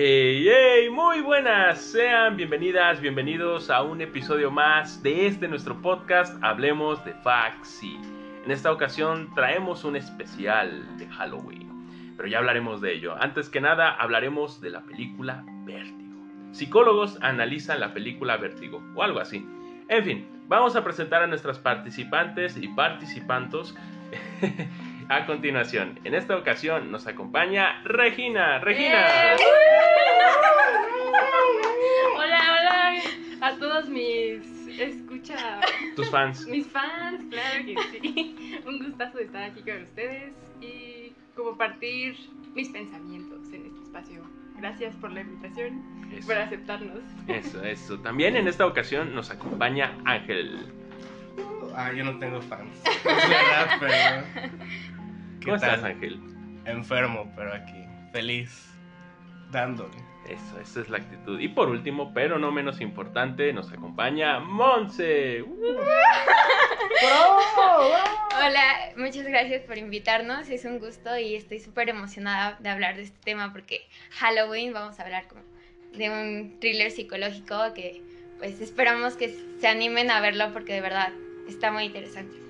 ¡Ey, ey! Muy buenas, sean bienvenidas, bienvenidos a un episodio más de este nuestro podcast Hablemos de Faxi. En esta ocasión traemos un especial de Halloween, pero ya hablaremos de ello. Antes que nada, hablaremos de la película Vértigo. Psicólogos analizan la película Vértigo, o algo así. En fin, vamos a presentar a nuestras participantes y participantes a continuación. En esta ocasión nos acompaña Regina. Regina. ¡Eh! Hola, hola a todos mis escucha, Tus fans. mis fans, claro que sí. Un gustazo de estar aquí con ustedes y compartir mis pensamientos en este espacio. Gracias por la invitación, Eso. por aceptarnos. Eso, eso. También en esta ocasión nos acompaña Ángel. Ah, yo no tengo fans. Es verdad, pero. ¿Qué ¿Cómo estás, tal? Ángel? Enfermo, pero aquí. Feliz. Dándole. Eso, esa es la actitud. Y por último, pero no menos importante, nos acompaña Monse. Hola, muchas gracias por invitarnos, es un gusto y estoy súper emocionada de hablar de este tema porque Halloween vamos a hablar como de un thriller psicológico que pues esperamos que se animen a verlo porque de verdad está muy interesante.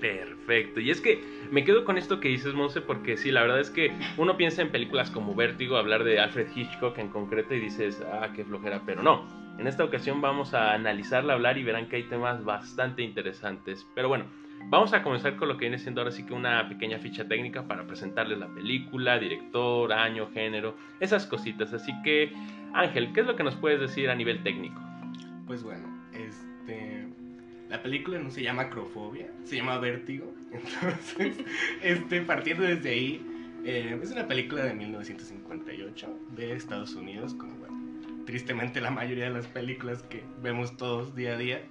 Perfecto. Y es que me quedo con esto que dices, Monse, porque sí, la verdad es que uno piensa en películas como Vértigo, hablar de Alfred Hitchcock en concreto y dices, ah, qué flojera, pero no. En esta ocasión vamos a analizarla, hablar y verán que hay temas bastante interesantes. Pero bueno, vamos a comenzar con lo que viene siendo ahora sí que una pequeña ficha técnica para presentarles la película, director, año, género, esas cositas. Así que, Ángel, ¿qué es lo que nos puedes decir a nivel técnico? Pues bueno. La película no se llama Acrofobia, se llama Vértigo. Entonces, este, partiendo desde ahí, eh, es una película de 1958 de Estados Unidos, como bueno, tristemente la mayoría de las películas que vemos todos día a día.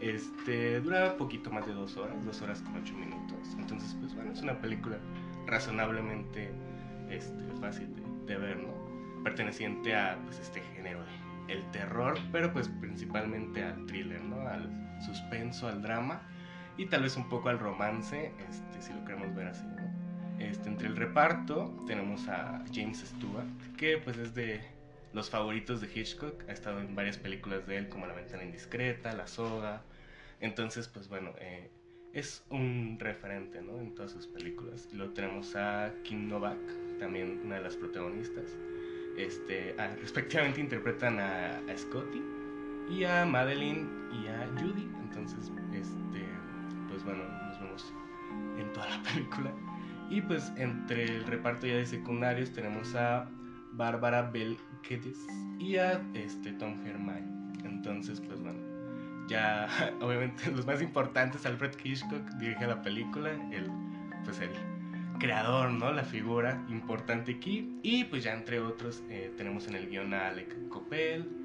Este, dura poquito más de dos horas, dos horas con ocho minutos. Entonces, pues bueno, es una película razonablemente este, fácil de, de ver, ¿no? Perteneciente a pues, este género el terror, pero pues principalmente al thriller, ¿no? Al suspenso, al drama y tal vez un poco al romance, este, si lo queremos ver así, ¿no? Este, entre el reparto tenemos a James Stewart, que pues es de los favoritos de Hitchcock, ha estado en varias películas de él como La ventana indiscreta, La soga, entonces pues bueno, eh, es un referente, ¿no? En todas sus películas. Y luego tenemos a Kim Novak, también una de las protagonistas. Este, ah, respectivamente interpretan a, a Scotty y a Madeline y a Judy. Entonces, este, pues bueno, nos vemos en toda la película. Y pues entre el reparto ya de secundarios tenemos a Bárbara Bel Geddes y a este, Tom Herman. Entonces, pues bueno, ya obviamente los más importantes, Alfred Hitchcock dirige la película, el, pues el creador, ¿no? La figura importante aquí. Y pues ya entre otros eh, tenemos en el guion a Alec Coppel.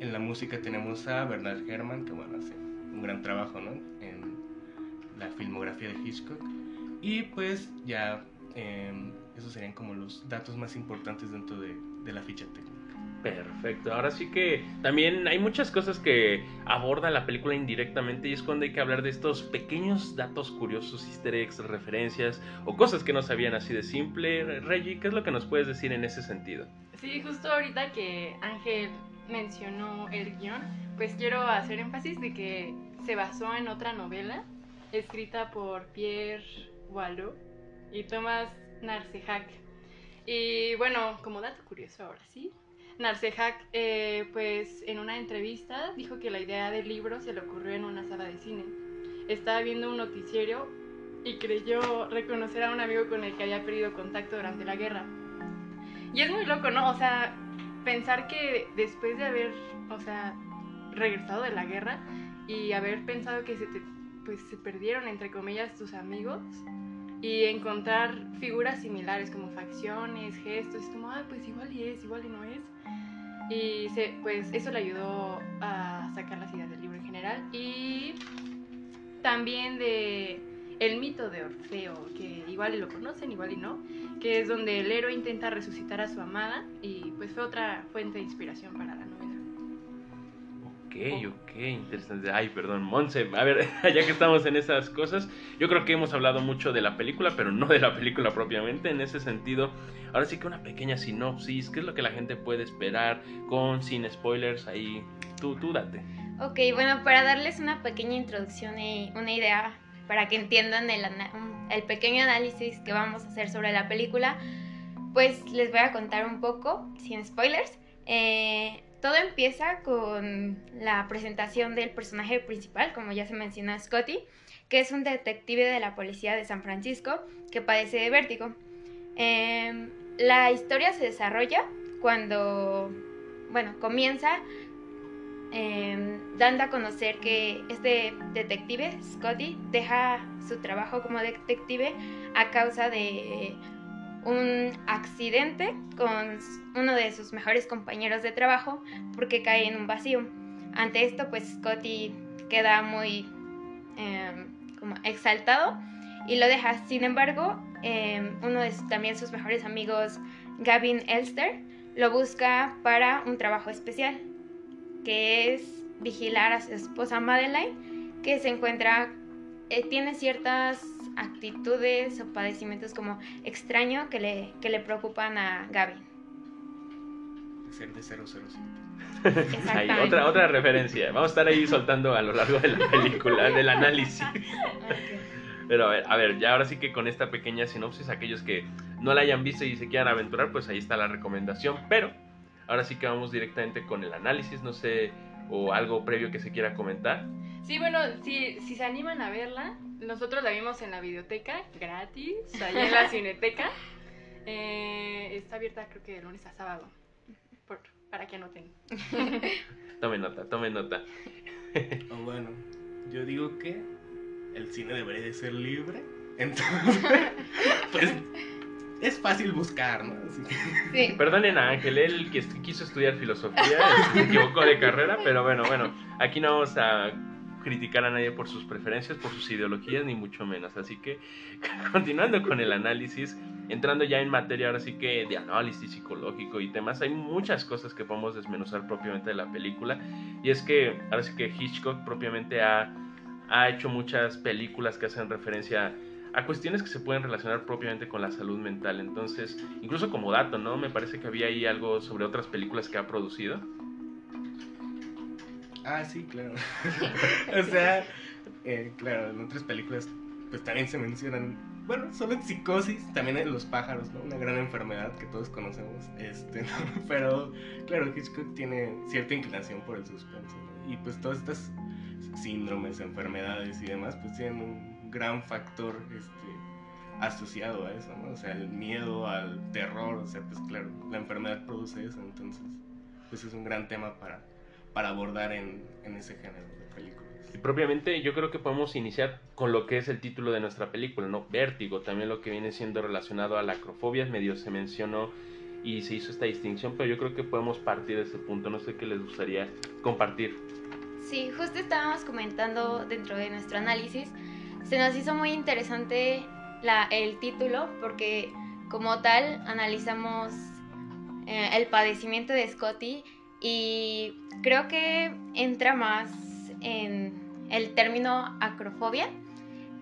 En la música tenemos a Bernard Herrmann, que bueno, hace un gran trabajo, ¿no? En la filmografía de Hitchcock. Y pues ya eh, esos serían como los datos más importantes dentro de, de la ficha técnica. Perfecto, ahora sí que también hay muchas cosas que aborda la película indirectamente y es cuando hay que hablar de estos pequeños datos curiosos, easter eggs, referencias o cosas que no sabían así de simple. Reggie, ¿qué es lo que nos puedes decir en ese sentido? Sí, justo ahorita que Ángel mencionó el guion, pues quiero hacer énfasis de que se basó en otra novela escrita por Pierre Wallot y Thomas Narcejac. Y bueno, como dato curioso ahora sí, Narcejac, eh, pues en una entrevista dijo que la idea del libro se le ocurrió en una sala de cine. Estaba viendo un noticiero y creyó reconocer a un amigo con el que había perdido contacto durante la guerra. Y es muy loco, ¿no? O sea, pensar que después de haber, o sea, regresado de la guerra y haber pensado que se te, pues se perdieron entre comillas tus amigos y encontrar figuras similares como facciones, gestos, es como, ah, pues igual y es, igual y no es. Y se, pues eso le ayudó a sacar las ideas del libro en general y también de el mito de Orfeo, que igual y lo conocen, igual y no, que es donde el héroe intenta resucitar a su amada y pues fue otra fuente de inspiración para la novela. Ok, ok, interesante. Ay, perdón, Monse. A ver, ya que estamos en esas cosas, yo creo que hemos hablado mucho de la película, pero no de la película propiamente. En ese sentido, ahora sí que una pequeña sinopsis. ¿Qué es lo que la gente puede esperar con, sin spoilers? Ahí, tú, tú date. Ok, bueno, para darles una pequeña introducción y una idea para que entiendan el, el pequeño análisis que vamos a hacer sobre la película, pues les voy a contar un poco, sin spoilers. Eh, todo empieza con la presentación del personaje principal, como ya se mencionó Scotty, que es un detective de la policía de San Francisco que padece de vértigo. Em, la historia se desarrolla cuando, bueno, comienza em, dando a conocer que este detective, Scotty, deja su trabajo como detective a causa de un accidente con uno de sus mejores compañeros de trabajo porque cae en un vacío. Ante esto, pues Scotty queda muy em, como exaltado y lo deja. Sin embargo, em, uno de también sus mejores amigos, Gavin Elster, lo busca para un trabajo especial, que es vigilar a su esposa Madeline, que se encuentra, eh, tiene ciertas actitudes o padecimientos como extraño que le, que le preocupan a Gaby. Ser de 007. Hay otra, otra referencia. Vamos a estar ahí soltando a lo largo de la película, del análisis. Pero a ver, a ver, ya ahora sí que con esta pequeña sinopsis, aquellos que no la hayan visto y se quieran aventurar, pues ahí está la recomendación. Pero ahora sí que vamos directamente con el análisis, no sé, o algo previo que se quiera comentar. Sí, bueno, si, si se animan a verla, nosotros la vimos en la videoteca, gratis, allá en la cineteca. Eh, está abierta creo que de lunes a sábado, para que anoten. tome nota, tome nota. oh, bueno, yo digo que el cine debería de ser libre, entonces, pues es fácil buscar, ¿no? Sí. Perdonen a Ángel, él que quiso estudiar filosofía, se equivocó de carrera, pero bueno, bueno, aquí no vamos a criticar a nadie por sus preferencias, por sus ideologías, ni mucho menos. Así que, continuando con el análisis, entrando ya en materia ahora sí que de análisis psicológico y temas, hay muchas cosas que podemos desmenuzar propiamente de la película. Y es que ahora sí que Hitchcock propiamente ha, ha hecho muchas películas que hacen referencia a cuestiones que se pueden relacionar propiamente con la salud mental. Entonces, incluso como dato, ¿no? Me parece que había ahí algo sobre otras películas que ha producido Ah, sí, claro. o sea, eh, claro, en otras películas pues también se mencionan, bueno, solo en psicosis, también en los pájaros, ¿no? Una gran enfermedad que todos conocemos, este, Pero, claro, Hitchcock tiene cierta inclinación por el suspenso, ¿no? Y pues todas estas síndromes, enfermedades y demás, pues tienen un gran factor, este, asociado a eso, ¿no? O sea, el miedo al terror, o sea, pues claro, la enfermedad produce eso, entonces, pues es un gran tema para para abordar en, ese género de películas. Y propiamente yo creo que podemos iniciar con lo que es el título de nuestra película, ¿no? Vértigo, también lo que viene siendo relacionado a la acrofobia, medio se mencionó y se hizo esta distinción, pero yo creo que podemos partir de ese punto, no sé qué les gustaría compartir. Sí, justo estábamos comentando dentro de nuestro análisis, se nos hizo muy interesante el título porque como tal analizamos eh, el padecimiento de Scotty y creo que entra más en el término acrofobia.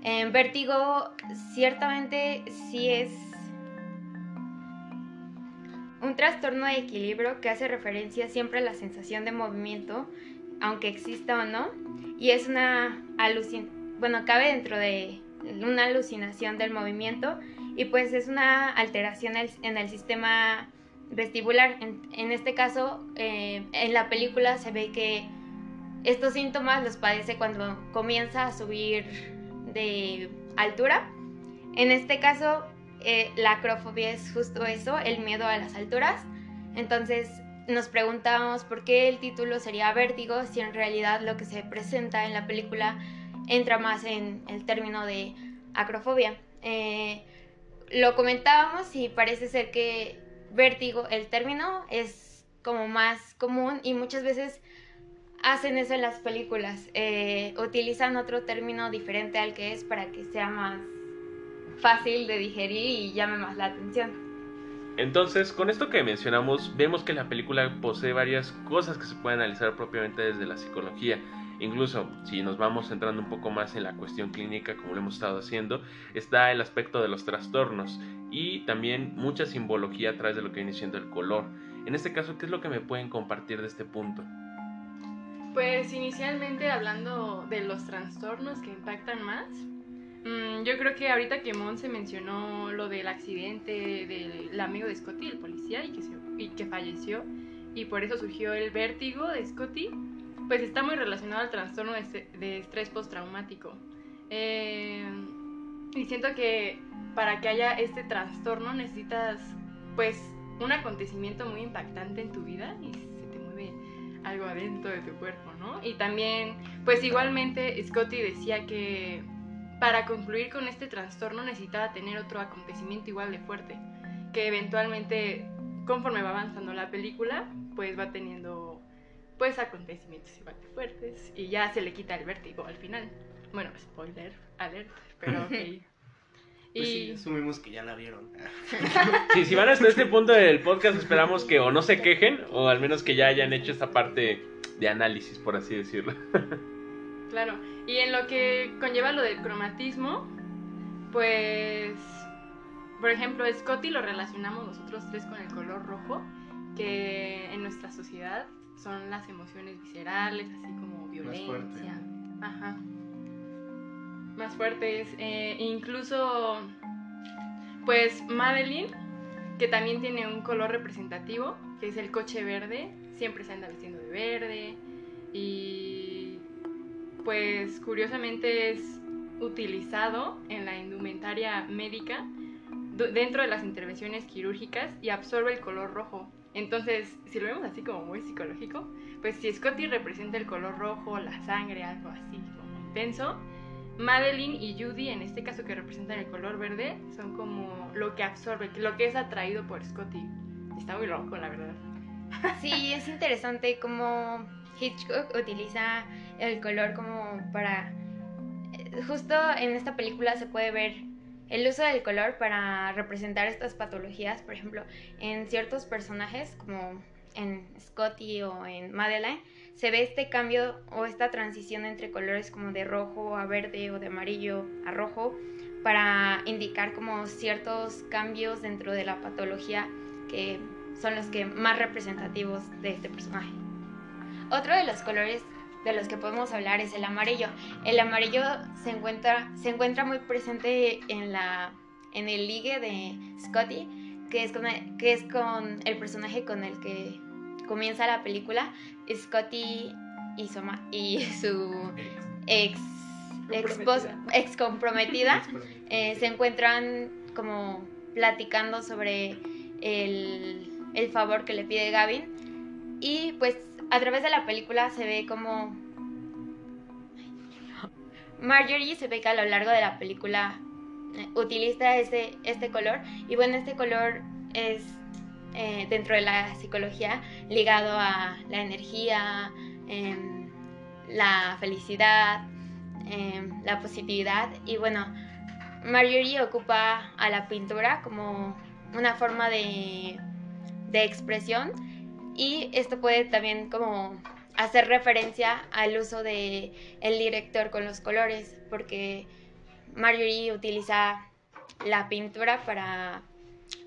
En vértigo ciertamente sí es un trastorno de equilibrio que hace referencia siempre a la sensación de movimiento, aunque exista o no, y es una alucinación, bueno, cabe dentro de una alucinación del movimiento y pues es una alteración en el sistema vestibular. En, este caso, eh, en la película se ve que estos síntomas los padece cuando comienza a subir de altura. En este caso, eh, la acrofobia es justo eso, el miedo a las alturas. Entonces nos preguntamos por qué el título sería vértigo si en realidad lo que se presenta en la película entra más en el término de acrofobia. Eh, lo comentábamos y parece ser que vértigo, el término es como más común y muchas veces hacen eso en las películas, eh, utilizan otro término diferente al que es para que sea más fácil de digerir y llame más la atención. Entonces, con esto que mencionamos, vemos que la película posee varias cosas que se pueden analizar propiamente desde la psicología. Incluso si nos vamos centrando un poco más en la cuestión clínica, como lo hemos estado haciendo, está el aspecto de los trastornos y también mucha simbología a través de lo que viene siendo el color. En este caso, ¿qué es lo que me pueden compartir de este punto? Pues inicialmente hablando de los trastornos que impactan más, mm, yo creo que ahorita que Mon se mencionó lo del accidente del amigo de Scotty, el policía, y que, y que falleció, y por eso surgió el vértigo de Scotty, pues está muy relacionado al trastorno de, estrés postraumático. Eh, y siento que para que haya este trastorno necesitas pues un acontecimiento muy impactante en tu vida y se te mueve algo adentro de tu cuerpo, ¿no? Y también pues igualmente Scotty decía que para concluir con este trastorno necesitaba tener otro acontecimiento igual de fuerte, que eventualmente conforme va avanzando la película pues va teniendo pues acontecimientos igual de fuertes y ya se le quita el vértigo al final. Bueno, spoiler alert, pero ok. Pues y... sí, asumimos que ya la vieron. Sí, si van hasta este punto del podcast, esperamos que o no se quejen o al menos que ya hayan hecho esta parte de análisis, por así decirlo. Claro, y en lo que conlleva lo del cromatismo, pues, por ejemplo, Scotty lo relacionamos nosotros tres con el color rojo, que en nuestra sociedad son las emociones viscerales, así como violencia. Más Ajá. Más fuertes. Eh, incluso, pues Madeline, que también tiene un color representativo, que es el coche verde, siempre se anda vistiendo de verde. Y pues curiosamente es utilizado en la indumentaria médica dentro de las intervenciones quirúrgicas y absorbe el color rojo. Entonces, si lo vemos así como muy psicológico, pues si Scotty representa el color rojo, la sangre, algo así como intenso, Madeline y Judy, en este caso que representan el color verde, son como lo que absorbe, lo que es atraído por Scotty. Está muy loco, la verdad. Sí, es interesante cómo Hitchcock utiliza el color como para... Eh, justo en esta película se puede ver el uso del color para representar estas patologías, por ejemplo, en ciertos personajes como en Scotty o en Madeline, se ve este cambio o esta transición entre colores como de rojo a verde o de amarillo a rojo para indicar como ciertos cambios dentro de la patología que son los que más representativos de este personaje. Otro de los colores de los que podemos hablar es el amarillo. El amarillo se encuentra, se encuentra muy presente en, la, en el ligue de Scotty, que es, con que es con el personaje con el que comienza la película. Scotty y su, y su ex, ex, comprometida eh, se encuentran como platicando sobre el, el favor que le pide Gavin. Y pues a través de la película se ve como Marjorie se ve que a lo largo de la película eh, utiliza este, este color. Y bueno, este color es eh, dentro de la psicología ligado a la energía, em, la felicidad, em, la positividad. Y bueno, Marjorie ocupa a la pintura como una forma de, de expresión y esto puede también como hacer referencia al uso de el director con los colores porque Marjorie utiliza la pintura para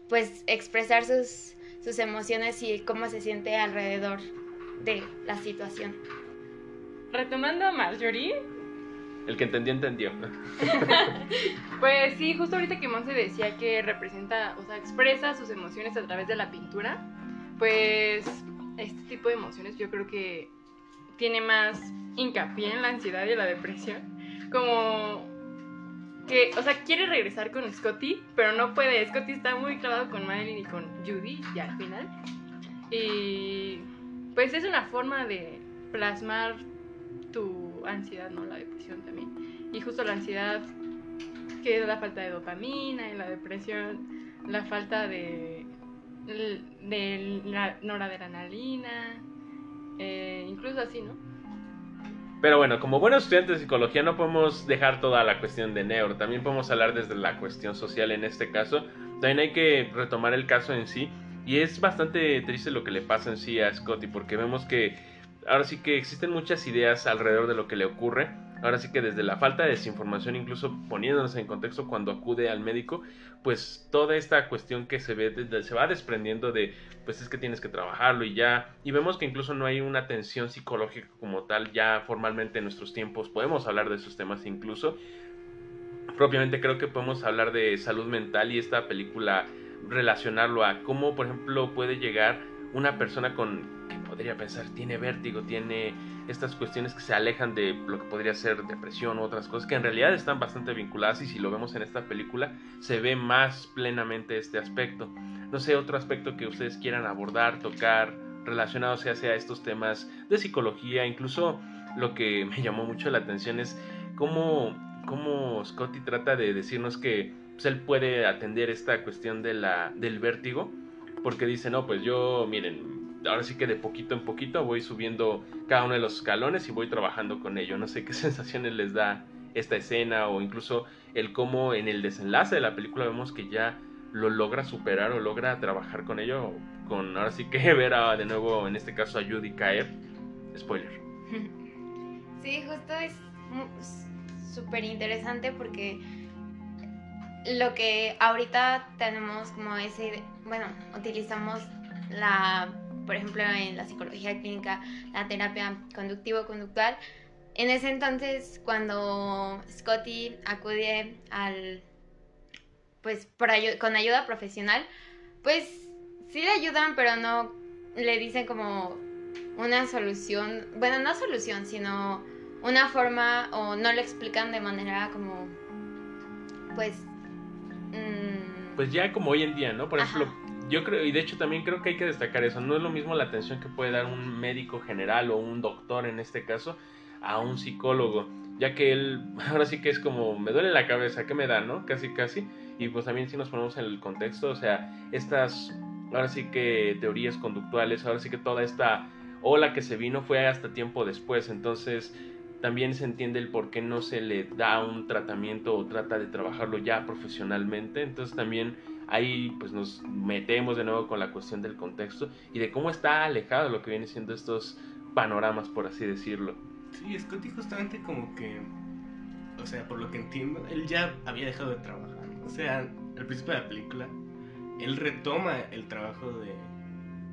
pues expresar sus, sus emociones y cómo se siente alrededor de la situación. Retomando a Marjorie. El que entendió, entendió. pues sí, justo ahorita que Monse decía que representa, o sea, expresa sus emociones a través de la pintura pues este tipo de emociones yo creo que tiene más hincapié en la ansiedad y la depresión. Como que, o sea, quiere regresar con Scotty, pero no puede. Scotty está muy clavado con Madeline y con Judy ya al final. Y pues es una forma de plasmar tu ansiedad, ¿no? La depresión también. Y justo la ansiedad, que es la falta de dopamina y la depresión, la falta de de la noradrenalina, eh, incluso así, ¿no? Pero bueno, como buenos estudiantes de psicología no podemos dejar toda la cuestión de neuro, también podemos hablar desde la cuestión social en este caso, también hay que retomar el caso en sí. Y es bastante triste lo que le pasa en sí a Scotty, porque vemos que ahora sí que existen muchas ideas alrededor de lo que le ocurre. Ahora sí que desde la falta de desinformación, incluso poniéndonos en contexto cuando acude al médico, pues toda esta cuestión que se ve se va desprendiendo de pues es que tienes que trabajarlo y ya y vemos que incluso no hay una atención psicológica como tal ya formalmente en nuestros tiempos podemos hablar de esos temas incluso. Propiamente creo que podemos hablar de salud mental y esta película relacionarlo a cómo por ejemplo puede llegar una persona con que podría pensar tiene vértigo tiene estas cuestiones que se alejan de lo que podría ser depresión u otras cosas que en realidad están bastante vinculadas y si lo vemos en esta película se ve más plenamente este aspecto. No sé, otro aspecto que ustedes quieran abordar, tocar, relacionado sea a estos temas de psicología, incluso lo que me llamó mucho la atención es cómo, cómo Scotty trata de decirnos que pues, él puede atender esta cuestión de la, del vértigo, porque dice, no, pues yo, miren, ahora sí que de poquito en poquito voy subiendo cada uno de los escalones y voy trabajando con ello. No sé qué sensaciones les da esta escena o incluso el cómo en el desenlace de la película vemos que ya lo logra superar o logra trabajar con ello. Con ahora sí que ver de nuevo en este caso a Judy caer. Spoiler. Sí, justo es súper interesante porque lo que ahorita tenemos como ese, bueno, utilizamos la por ejemplo, en la psicología clínica, la terapia conductivo-conductual. En ese entonces, cuando Scotty acude al, pues, por con ayuda profesional, pues sí le ayudan, pero no le dicen como una solución, bueno, no solución, sino una forma o no lo explican de manera como, pues... Mm, pues ya como hoy en día, ¿no? Por ejemplo, yo creo, y de hecho también creo que hay que destacar eso, no es lo mismo la atención que puede dar un médico general o un doctor en este caso a un psicólogo, ya que él ahora sí que es como, me duele la cabeza, ¿qué me da, no? Casi, casi, y pues también si nos ponemos en el contexto, o sea, estas, ahora sí que teorías conductuales, ahora sí que toda esta ola que se vino fue hasta tiempo después, entonces también se entiende el por qué no se le da un tratamiento o trata de trabajarlo ya profesionalmente, entonces también ahí pues nos metemos de nuevo con la cuestión del contexto y de cómo está alejado lo que viene siendo estos panoramas, por así decirlo. Sí, Scotty justamente como que, o sea, por lo que entiendo, él ya había dejado de trabajar. O sea, al principio de la película, él retoma el trabajo de,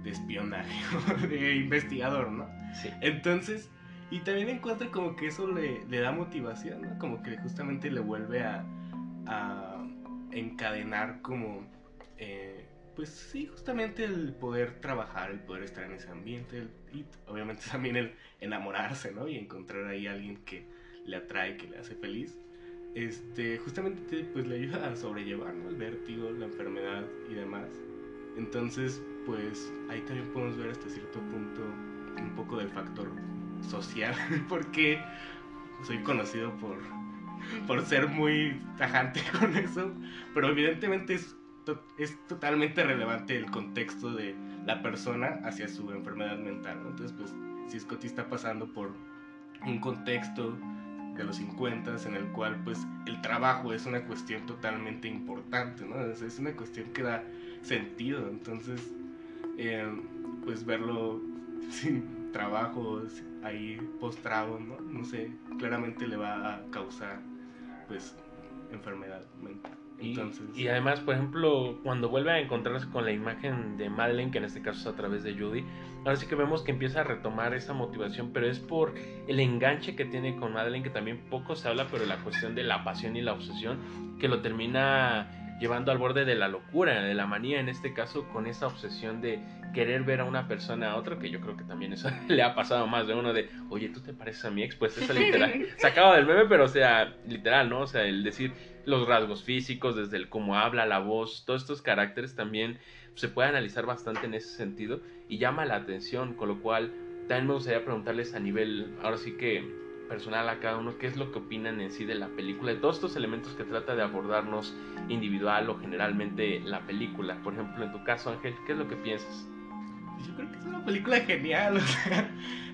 de espionaje, de investigador, ¿no? Sí. Entonces, y también encuentra como que eso le, le da motivación, ¿no? Como que justamente le vuelve a, a encadenar como, eh, pues sí, justamente el poder trabajar, el poder estar en ese ambiente y obviamente también el enamorarse, ¿no? Y encontrar ahí a alguien que le atrae, que le hace feliz. Este, justamente pues le ayuda a sobrellevar ¿no? el vértigo, la enfermedad y demás. Entonces, pues ahí también podemos ver hasta cierto punto un poco del factor social, porque soy conocido por por ser muy tajante con eso, pero evidentemente es, es totalmente relevante el contexto de la persona hacia su enfermedad mental, Entonces, pues, si Scotty está pasando por un contexto de los 50 en el cual, pues, el trabajo es una cuestión totalmente importante, ¿no? Es, una cuestión que da sentido, entonces, eh, pues, verlo sin trabajo, ahí postrado, ¿no? No sé, claramente le va a causar pues enfermedad mental. Entonces... Y, además, por ejemplo, cuando vuelve a encontrarse con la imagen de Madeleine, que en este caso es a través de Judy, ahora sí que vemos que empieza a retomar esa motivación, pero es por el enganche que tiene con Madeleine, que también poco se habla, pero la cuestión de la pasión y la obsesión, que lo termina llevando al borde de la locura, de la manía en este caso, con esa obsesión de querer ver a una persona a otra, que yo creo que también eso le ha pasado más de uno de, oye, tú te pareces a mi ex, pues esa literal, sacado del meme, pero o sea, literal, ¿no? O sea, el decir los rasgos físicos, desde el cómo habla, la voz, todos estos caracteres también se puede analizar bastante en ese sentido y llama la atención, con lo cual también me gustaría preguntarles a nivel, ahora sí que personal a cada uno qué es lo que opinan en sí de la película, de todos estos elementos que trata de abordarnos individual o generalmente la película. Por ejemplo, en tu caso, Ángel, ¿qué es lo que piensas? Yo creo que es una película genial, o sea,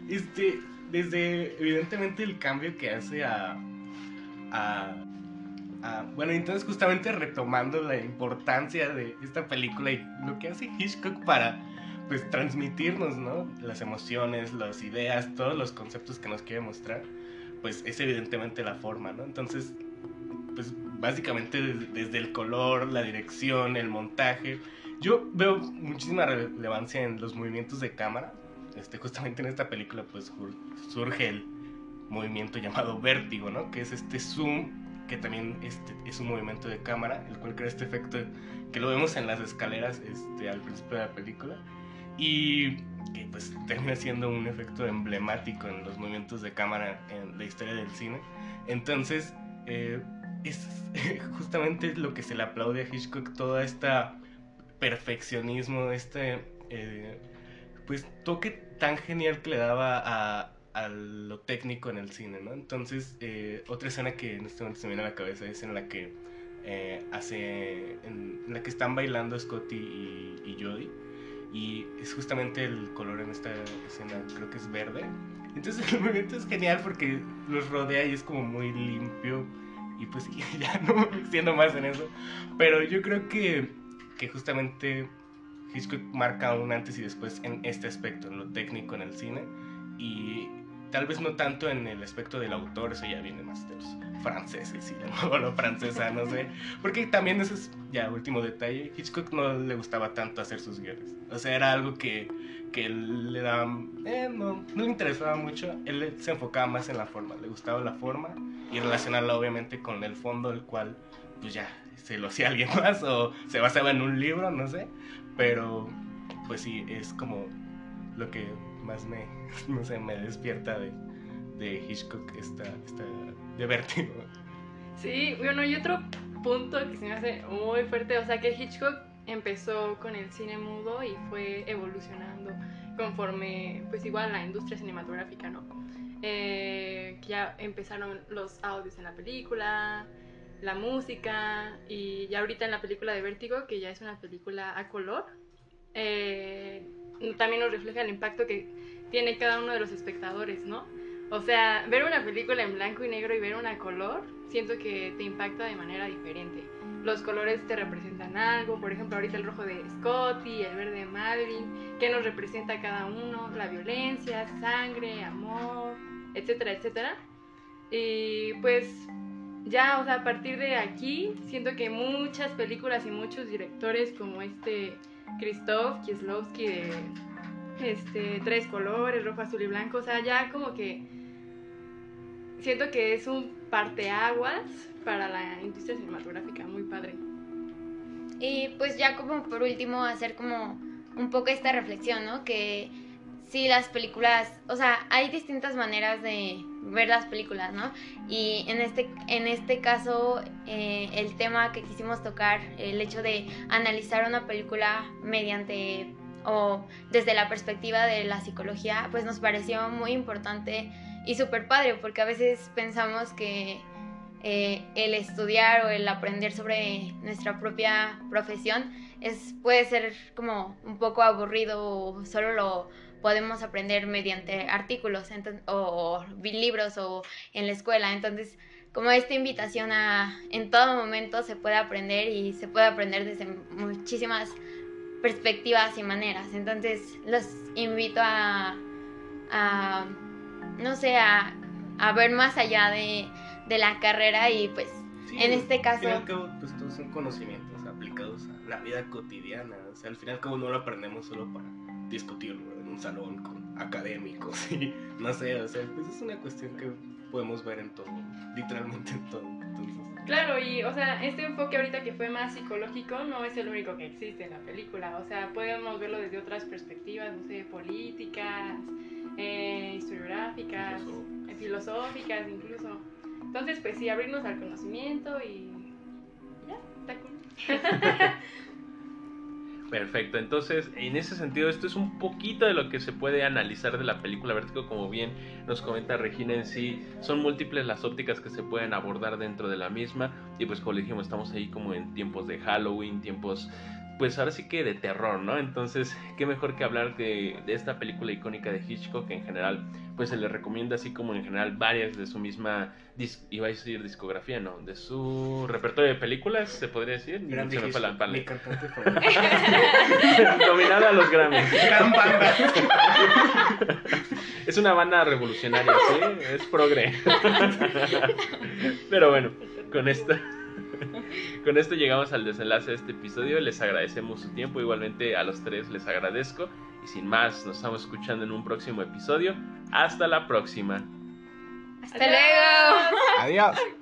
este, desde evidentemente el cambio que hace a, a a- bueno, entonces justamente retomando la importancia de esta película y lo que hace Hitchcock para pues transmitirnos, ¿no? Las emociones, las ideas, todos los conceptos que nos quiere mostrar, pues es evidentemente la forma, ¿no? Entonces, pues básicamente des- desde el color, la dirección, el montaje, yo veo muchísima relevancia en los movimientos de cámara. Este, justamente en esta película pues surge el movimiento llamado vértigo, ¿no? Que es este zoom que también este, es un movimiento de cámara, el cual crea este efecto que lo vemos en las escaleras este, al principio de la película y que pues termina siendo un efecto emblemático en los movimientos de cámara en la historia del cine. Entonces, eh, es justamente lo que se le aplaude a Hitchcock, toda esta perfeccionismo, este eh, pues toque tan genial que le daba a, lo técnico en el cine, ¿no? Entonces, eh, otra escena que en este momento se me viene a la cabeza es en la que eh, hace, en la que están bailando Scotty y, y Jodie y es justamente el color en esta escena, creo que es verde. Entonces el movimiento es genial porque los rodea y es como muy limpio. Y pues ya no me extiendo más en eso, pero yo creo que, que justamente Hitchcock marca un antes y después en este aspecto, en lo técnico en el cine. Y tal vez no tanto en el aspecto del autor, eso ya viene más de los franceses y la novela francesa, no sé, porque también ese es ya último detalle, Hitchcock no le gustaba tanto hacer sus guiones, o sea, era algo que, que le daba, eh, no, no le interesaba mucho, él se enfocaba más en la forma, le gustaba la forma y relacionarla obviamente con el fondo, el cual pues ya se lo hacía alguien más o se basaba en un libro, no sé, pero pues sí, es como lo que más me, no sé, me despierta de, de Hitchcock, esta, esta, de vértigo. Sí, bueno, y otro punto que se me hace muy fuerte, o sea que Hitchcock empezó con el cine mudo y fue evolucionando conforme, pues igual la industria cinematográfica, ¿no? Eh, ya empezaron los audios en la película, la música y ya ahorita en la película de Vértigo, que ya es una película a color, eh, también nos refleja el impacto que tiene cada uno de los espectadores, ¿no? O sea, ver una película en blanco y negro y ver una color, siento que te impacta de manera diferente. Los colores te representan algo, por ejemplo, ahorita el rojo de Scotty, el verde de Madeline, qué nos representa cada uno, la violencia, sangre, amor, etcétera, etcétera. Y pues ya, o sea, a partir de aquí, siento que muchas películas y muchos directores como este Krzysztof Kieslowski de este, tres colores, rojo, azul y blanco, o sea, ya como que siento que es un parteaguas para la industria cinematográfica, muy padre. Y pues ya como por último hacer como un poco esta reflexión, ¿no? Que sí las películas, o sea, hay distintas maneras de ver las películas, ¿no? Y en este, en este caso, eh, el tema que quisimos tocar, el hecho de analizar una película mediante o desde la perspectiva de la psicología, pues nos pareció muy importante y súper padre, porque a veces pensamos que eh, el estudiar o el aprender sobre nuestra propia profesión es, puede ser como un poco aburrido solo lo podemos aprender mediante artículos o, libros o en la escuela. Entonces, como esta invitación a en todo momento se puede aprender y se puede aprender desde muchísimas perspectivas y maneras. Entonces, los invito a no sé, a, a ver más allá de, de la carrera y pues Sí, En este caso- Al fin y al cabo, pues todos son conocimientos aplicados a la vida cotidiana. O sea, al final, como no lo aprendemos solo para discutirlo en un salón con académicos y no sé, o sea, pues es una cuestión que podemos ver en todo, literalmente en todo. Entonces, Claro, y o sea, este enfoque ahorita que fue más psicológico no es el único que existe en la película, o sea, podemos verlo desde otras perspectivas, no sé, políticas, eh, historiográficas, Filosóficas. filosóficas incluso. Entonces, pues sí, abrirnos al conocimiento y ya, está cool. Perfecto, entonces en ese sentido esto es un poquito de lo que se puede analizar de la película Vértigo, como bien nos comenta Regina en sí, son múltiples las ópticas que se pueden abordar dentro de la misma y pues como le dijimos estamos ahí como en tiempos de Halloween, tiempos pues ahora sí que de terror, ¿no? Entonces, qué mejor que hablar de, de, esta película icónica de Hitchcock que en general, pues se le recomienda así como en general varias de su misma, iba a decir discografía, ¿no? De su repertorio de películas, se podría decir. Gran se me fue la mi cantante Nominada a los Grammys. Gran banda. es una banda revolucionaria, ¿sí? Es progre. Pero bueno, con esto... Con esto llegamos al desenlace de este episodio. Les agradecemos su tiempo. Igualmente a los tres les agradezco. Y sin más, nos estamos escuchando en un próximo episodio. Hasta la próxima. Hasta luego. Adiós.